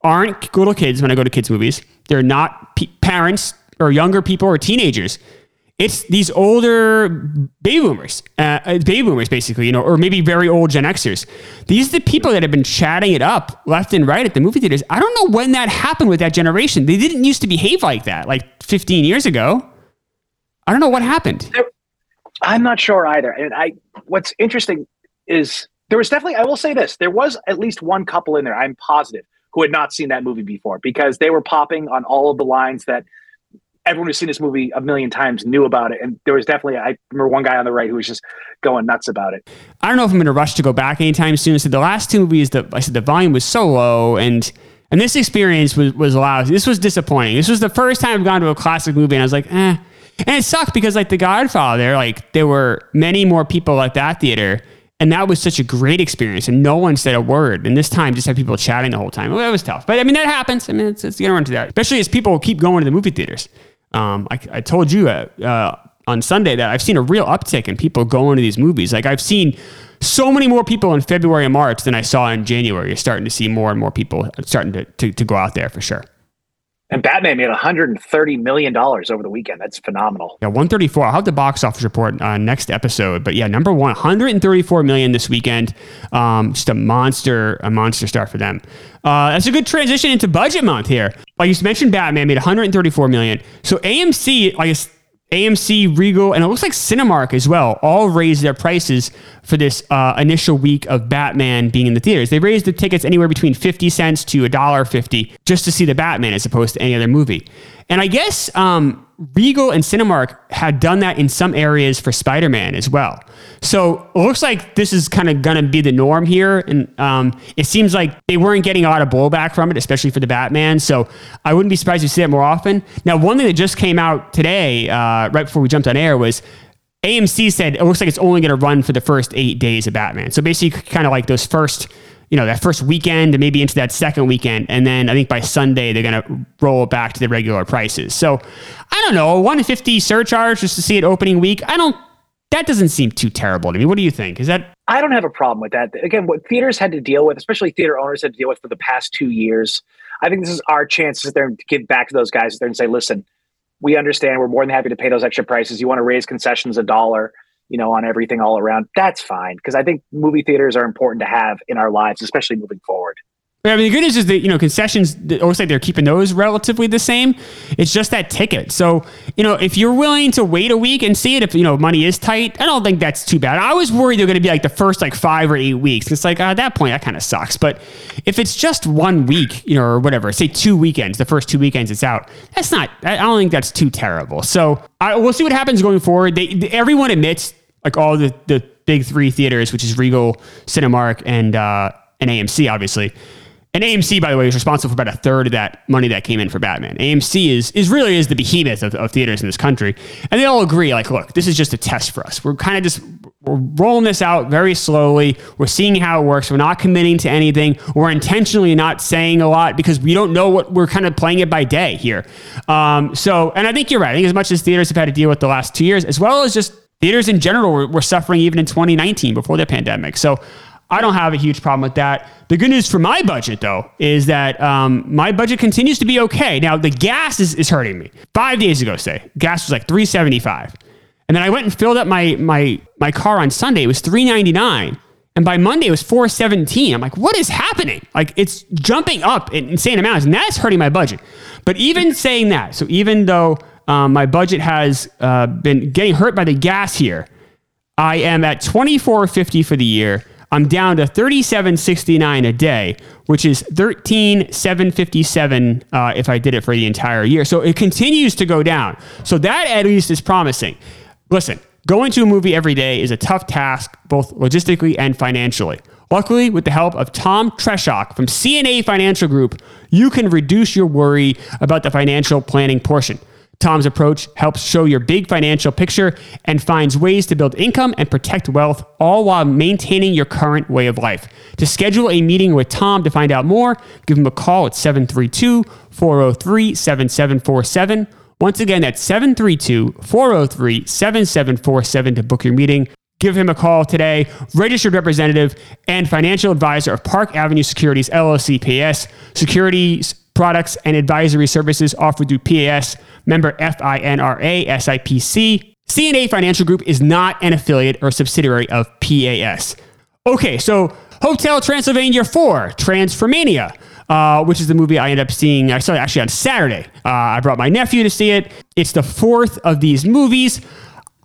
aren't little kids when I go to kids' movies. They're not p- parents or younger people or teenagers. It's these older baby boomers, uh, uh, baby boomers, basically, you know, or maybe very old Gen Xers. These are the people that have been chatting it up left and right at the movie theaters. I don't know when that happened with that generation. They didn't used to behave like that, like 15 years ago. I don't know what happened. I'm not sure either. And I, what's interesting is there was definitely, I will say this, there was at least one couple in there, I'm positive, who had not seen that movie before because they were popping on all of the lines that everyone who's seen this movie a million times knew about it. And there was definitely, I remember one guy on the right who was just going nuts about it. I don't know if I'm in a rush to go back anytime soon. So the last two movies, that I said the volume was so low and and this experience was, was lousy. This was disappointing. This was the first time I've gone to a classic movie and I was like, eh, and it sucked because like The Godfather, like there were many more people at that theater. And that was such a great experience, and no one said a word. And this time, just had people chatting the whole time. Well, that was tough, but I mean that happens. I mean, it's, it's gonna run to that, especially as people keep going to the movie theaters. Um, I, I told you uh, uh, on Sunday that I've seen a real uptick in people going to these movies. Like I've seen so many more people in February and March than I saw in January. You're starting to see more and more people starting to, to, to go out there for sure. And Batman made 130 million dollars over the weekend. That's phenomenal. Yeah, 134. I'll have the box office report uh, next episode. But yeah, number one, 134 million this weekend. Um, just a monster, a monster start for them. Uh, that's a good transition into budget month here. Like you mentioned, Batman made 134 million. So AMC, like AMC, Regal, and it looks like Cinemark as well, all raised their prices for this uh, initial week of Batman being in the theaters. They raised the tickets anywhere between 50 cents to $1.50 just to see the Batman as opposed to any other movie. And I guess um, Regal and Cinemark had done that in some areas for Spider Man as well. So it looks like this is kind of going to be the norm here. And um, it seems like they weren't getting a lot of blowback from it, especially for the Batman. So I wouldn't be surprised to see that more often. Now, one thing that just came out today, uh, right before we jumped on air, was AMC said it looks like it's only going to run for the first eight days of Batman. So basically, kind of like those first you know, that first weekend and maybe into that second weekend. And then I think by Sunday, they're going to roll back to the regular prices. So I don't know, a 150 surcharge just to see it opening week. I don't, that doesn't seem too terrible to me. What do you think? Is that? I don't have a problem with that. Again, what theaters had to deal with, especially theater owners had to deal with for the past two years. I think this is our chance to sit there and give back to those guys there and say, listen, we understand. We're more than happy to pay those extra prices. You want to raise concessions a dollar you know, on everything all around, that's fine. Because I think movie theaters are important to have in our lives, especially moving forward. I mean, the good news is that, you know, concessions, it looks like they're keeping those relatively the same. It's just that ticket. So, you know, if you're willing to wait a week and see it, if, you know, money is tight, I don't think that's too bad. I was worried they're going to be like the first like five or eight weeks. It's like, uh, at that point, that kind of sucks. But if it's just one week, you know, or whatever, say two weekends, the first two weekends it's out, that's not, I don't think that's too terrible. So I, we'll see what happens going forward. They, everyone admits like all the, the big three theaters, which is Regal, Cinemark, and uh, and AMC, obviously. And AMC, by the way, is responsible for about a third of that money that came in for Batman. AMC is is really is the behemoth of, of theaters in this country, and they all agree. Like, look, this is just a test for us. We're kind of just we're rolling this out very slowly. We're seeing how it works. We're not committing to anything. We're intentionally not saying a lot because we don't know what we're kind of playing it by day here. Um, so, and I think you're right. I think as much as theaters have had to deal with the last two years, as well as just theaters in general were, were suffering even in 2019 before the pandemic. So I don't have a huge problem with that. The good news for my budget, though, is that um, my budget continues to be okay. Now, the gas is, is hurting me. Five days ago, say, gas was like 375 And then I went and filled up my, my, my car on Sunday. It was 399 and by Monday, it was 417. I'm like, what is happening? Like, it's jumping up in insane amounts, and that's hurting my budget. But even saying that, so even though um, my budget has uh, been getting hurt by the gas here. I am at 2450 for the year. I'm down to 3769 a day, which is 13757 uh, if I did it for the entire year. So it continues to go down. So that at least is promising. Listen, going to a movie every day is a tough task, both logistically and financially. Luckily, with the help of Tom Treshock from C&A Financial Group, you can reduce your worry about the financial planning portion. Tom's approach helps show your big financial picture and finds ways to build income and protect wealth, all while maintaining your current way of life. To schedule a meeting with Tom to find out more, give him a call at 732 403 7747. Once again, that's 732 403 7747 to book your meeting. Give him a call today. Registered representative and financial advisor of Park Avenue Securities LLC PS. Securities products and advisory services offered through PAS, member FINRA SIPC. C&A Financial Group is not an affiliate or subsidiary of PAS. Okay, so Hotel Transylvania 4, Transformania. Uh, which is the movie I ended up seeing. I saw it actually on Saturday. Uh, I brought my nephew to see it. It's the fourth of these movies.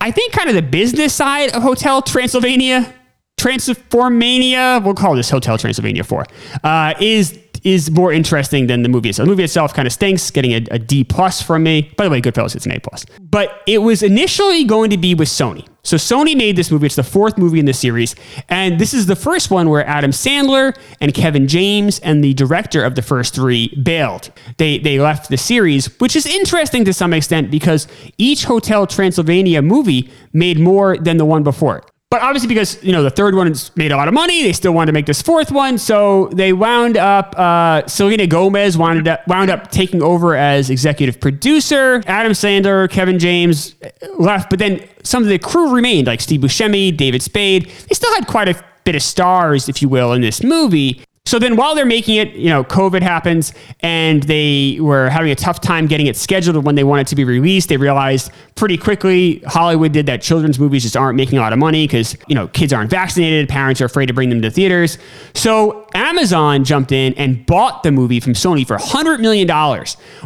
I think kind of the business side of Hotel Transylvania, Transformania, we'll call this Hotel Transylvania 4, uh, is is more interesting than the movie itself. The movie itself kind of stinks, getting a, a D plus from me. By the way, Goodfellas, it's an A plus. But it was initially going to be with Sony. So Sony made this movie. It's the fourth movie in the series, and this is the first one where Adam Sandler and Kevin James and the director of the first three bailed. They they left the series, which is interesting to some extent because each Hotel Transylvania movie made more than the one before it. But obviously, because you know the third one made a lot of money, they still wanted to make this fourth one, so they wound up. Uh, Selena Gomez wound up, wound up taking over as executive producer. Adam Sandler, Kevin James left, but then some of the crew remained, like Steve Buscemi, David Spade. They still had quite a bit of stars, if you will, in this movie. So then while they're making it, you know, COVID happens and they were having a tough time getting it scheduled when they wanted to be released. They realized pretty quickly Hollywood did that children's movies just aren't making a lot of money because, you know, kids aren't vaccinated, parents are afraid to bring them to theaters. So Amazon jumped in and bought the movie from Sony for $100 million,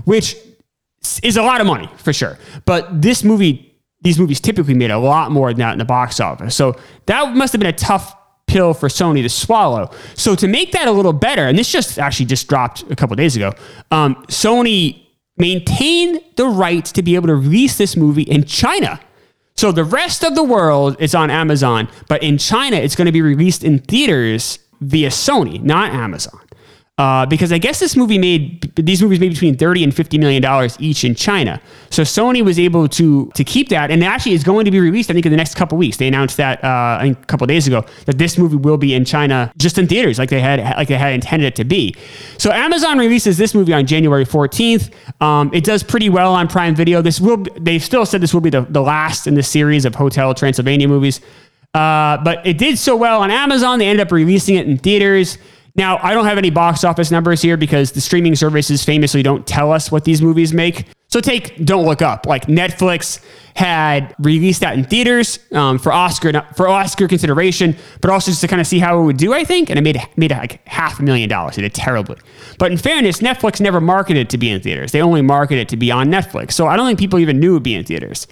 which is a lot of money for sure. But this movie, these movies typically made a lot more than that in the box office. So that must have been a tough pill for Sony to swallow. So to make that a little better, and this just actually just dropped a couple days ago, um, Sony maintained the rights to be able to release this movie in China. So the rest of the world is on Amazon, but in China it's going to be released in theaters via Sony, not Amazon. Uh, because I guess this movie made these movies made between thirty and fifty million dollars each in China. So Sony was able to to keep that, and actually is going to be released. I think in the next couple weeks. They announced that uh, a couple days ago that this movie will be in China just in theaters, like they had like they had intended it to be. So Amazon releases this movie on January fourteenth. Um, it does pretty well on Prime Video. This will they still said this will be the, the last in the series of Hotel Transylvania movies. Uh, but it did so well on Amazon, they ended up releasing it in theaters. Now, I don't have any box office numbers here because the streaming services famously don't tell us what these movies make. So take Don't Look Up. Like Netflix had released that in theaters um, for Oscar for Oscar consideration, but also just to kind of see how it would do. I think, and it made made like half a million dollars. It did terribly. But in fairness, Netflix never marketed to be in theaters. They only marketed it to be on Netflix. So I don't think people even knew it would be in theaters.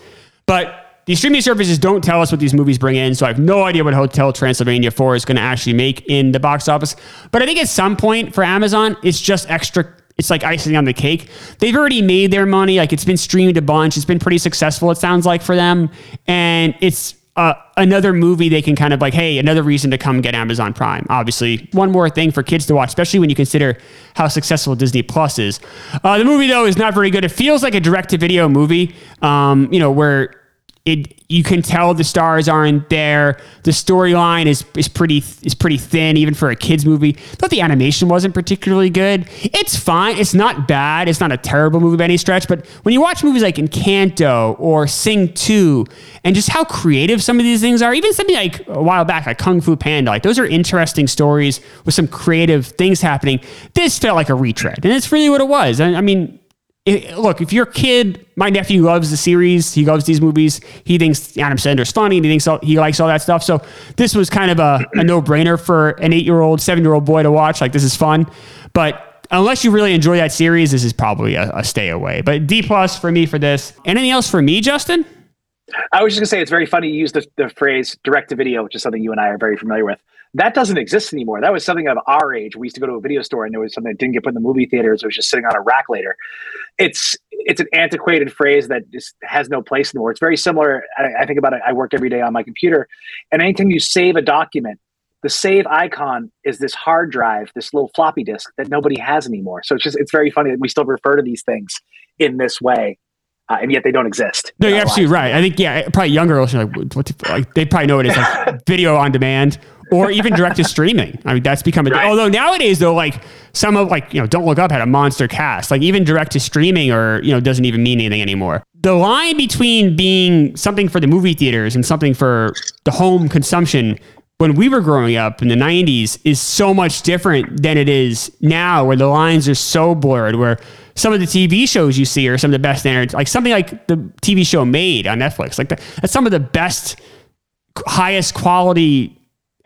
But these streaming services don't tell us what these movies bring in, so I have no idea what Hotel Transylvania 4 is going to actually make in the box office. But I think at some point for Amazon, it's just extra it's like icing on the cake. They've already made their money. Like it's been streamed a bunch. It's been pretty successful, it sounds like, for them. And it's uh, another movie they can kind of like, hey, another reason to come get Amazon Prime. Obviously, one more thing for kids to watch, especially when you consider how successful Disney Plus is. Uh, the movie, though, is not very good. It feels like a direct to video movie, um, you know, where it you can tell the stars aren't there. The storyline is is pretty is pretty thin, even for a kids movie. Thought the animation wasn't particularly good. It's fine. It's not bad. It's not a terrible movie by any stretch. But when you watch movies like Encanto or Sing Two, and just how creative some of these things are, even something like a while back like Kung Fu Panda, like those are interesting stories with some creative things happening. This felt like a retread, and it's really what it was. I, I mean it, look, if your kid, my nephew loves the series, he loves these movies. He thinks Adam Sandler's funny, he thinks all, he likes all that stuff. So this was kind of a, a no brainer for an eight year old, seven year old boy to watch. Like this is fun, but unless you really enjoy that series, this is probably a, a stay away. But D plus for me for this. Anything else for me, Justin? I was just gonna say it's very funny you use the, the phrase direct to video, which is something you and I are very familiar with that doesn't exist anymore. That was something of our age. We used to go to a video store and there was something that didn't get put in the movie theaters. It was just sitting on a rack later. It's it's an antiquated phrase that just has no place anymore. It's very similar. I, I think about it. I work every day on my computer, and anytime you save a document the save icon is this hard drive, this little floppy disk that nobody has anymore. So it's just it's very funny that we still refer to these things in this way. Uh, and yet they don't exist. No, you're absolutely right. I think yeah, probably younger listeners like what like they probably know it is like video on demand or even direct to streaming. I mean, that's become a right. although nowadays though, like some of like you know, Don't Look Up had a monster cast. Like even direct to streaming or you know doesn't even mean anything anymore. The line between being something for the movie theaters and something for the home consumption when we were growing up in the 90s is so much different than it is now where the lines are so blurred where some of the TV shows you see are some of the best like something like the TV show Maid on Netflix like the, that's some of the best highest quality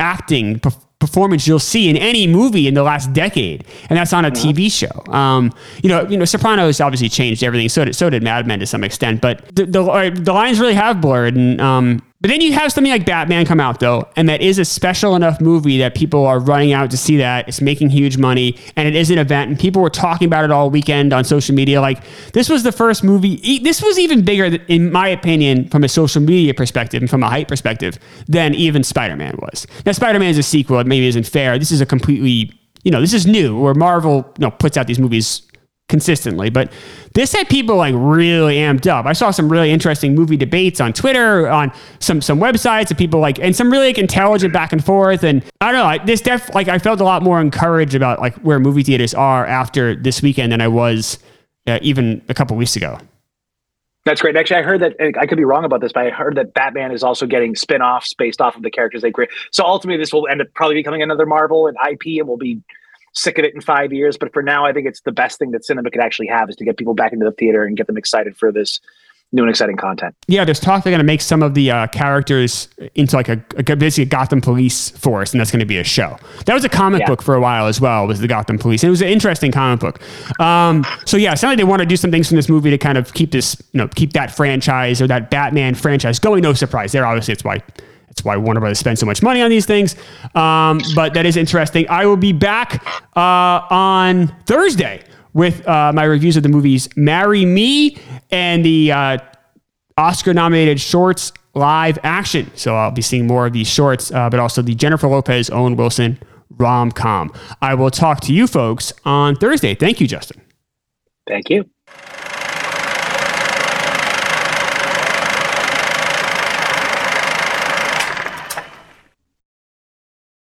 acting performance you'll see in any movie in the last decade, and that's on a TV show. Um, you know, you know, Sopranos obviously changed everything. So did so did Mad Men to some extent, but the the, the lines really have blurred, and um, but then you have something like Batman come out though, and that is a special enough movie that people are running out to see that. It's making huge money, and it is an event, and people were talking about it all weekend on social media. Like this was the first movie. This was even bigger, in my opinion, from a social media perspective and from a hype perspective than even Spider Man was. Now, Spider Man is a sequel. It maybe isn't fair. This is a completely you know, this is new where Marvel, you know, puts out these movies consistently. But this had people like really amped up. I saw some really interesting movie debates on Twitter, on some some websites, and people like, and some really like, intelligent back and forth. And I don't know, this def like I felt a lot more encouraged about like where movie theaters are after this weekend than I was uh, even a couple weeks ago. That's great. Actually, I heard that I could be wrong about this, but I heard that Batman is also getting spin-offs based off of the characters they create. So ultimately, this will end up probably becoming another Marvel and IP, and will be sick of it in five years. But for now, I think it's the best thing that cinema could actually have is to get people back into the theater and get them excited for this new and exciting content. Yeah, there's talk they're going to make some of the uh, characters into like a, a, basically a Gotham Police force, and that's going to be a show. That was a comic yeah. book for a while as well. Was the Gotham Police? And it was an interesting comic book. Um, so yeah, it sounds like they want to do some things from this movie to kind of keep this, you know, keep that franchise or that Batman franchise going. No surprise there. Obviously, it's why that's why Warner Brothers spends so much money on these things. Um, but that is interesting. I will be back uh, on Thursday with uh, my reviews of the movies Marry Me and the uh, Oscar nominated shorts live action. So I'll be seeing more of these shorts, uh, but also the Jennifer Lopez, Owen Wilson rom com. I will talk to you folks on Thursday. Thank you, Justin. Thank you.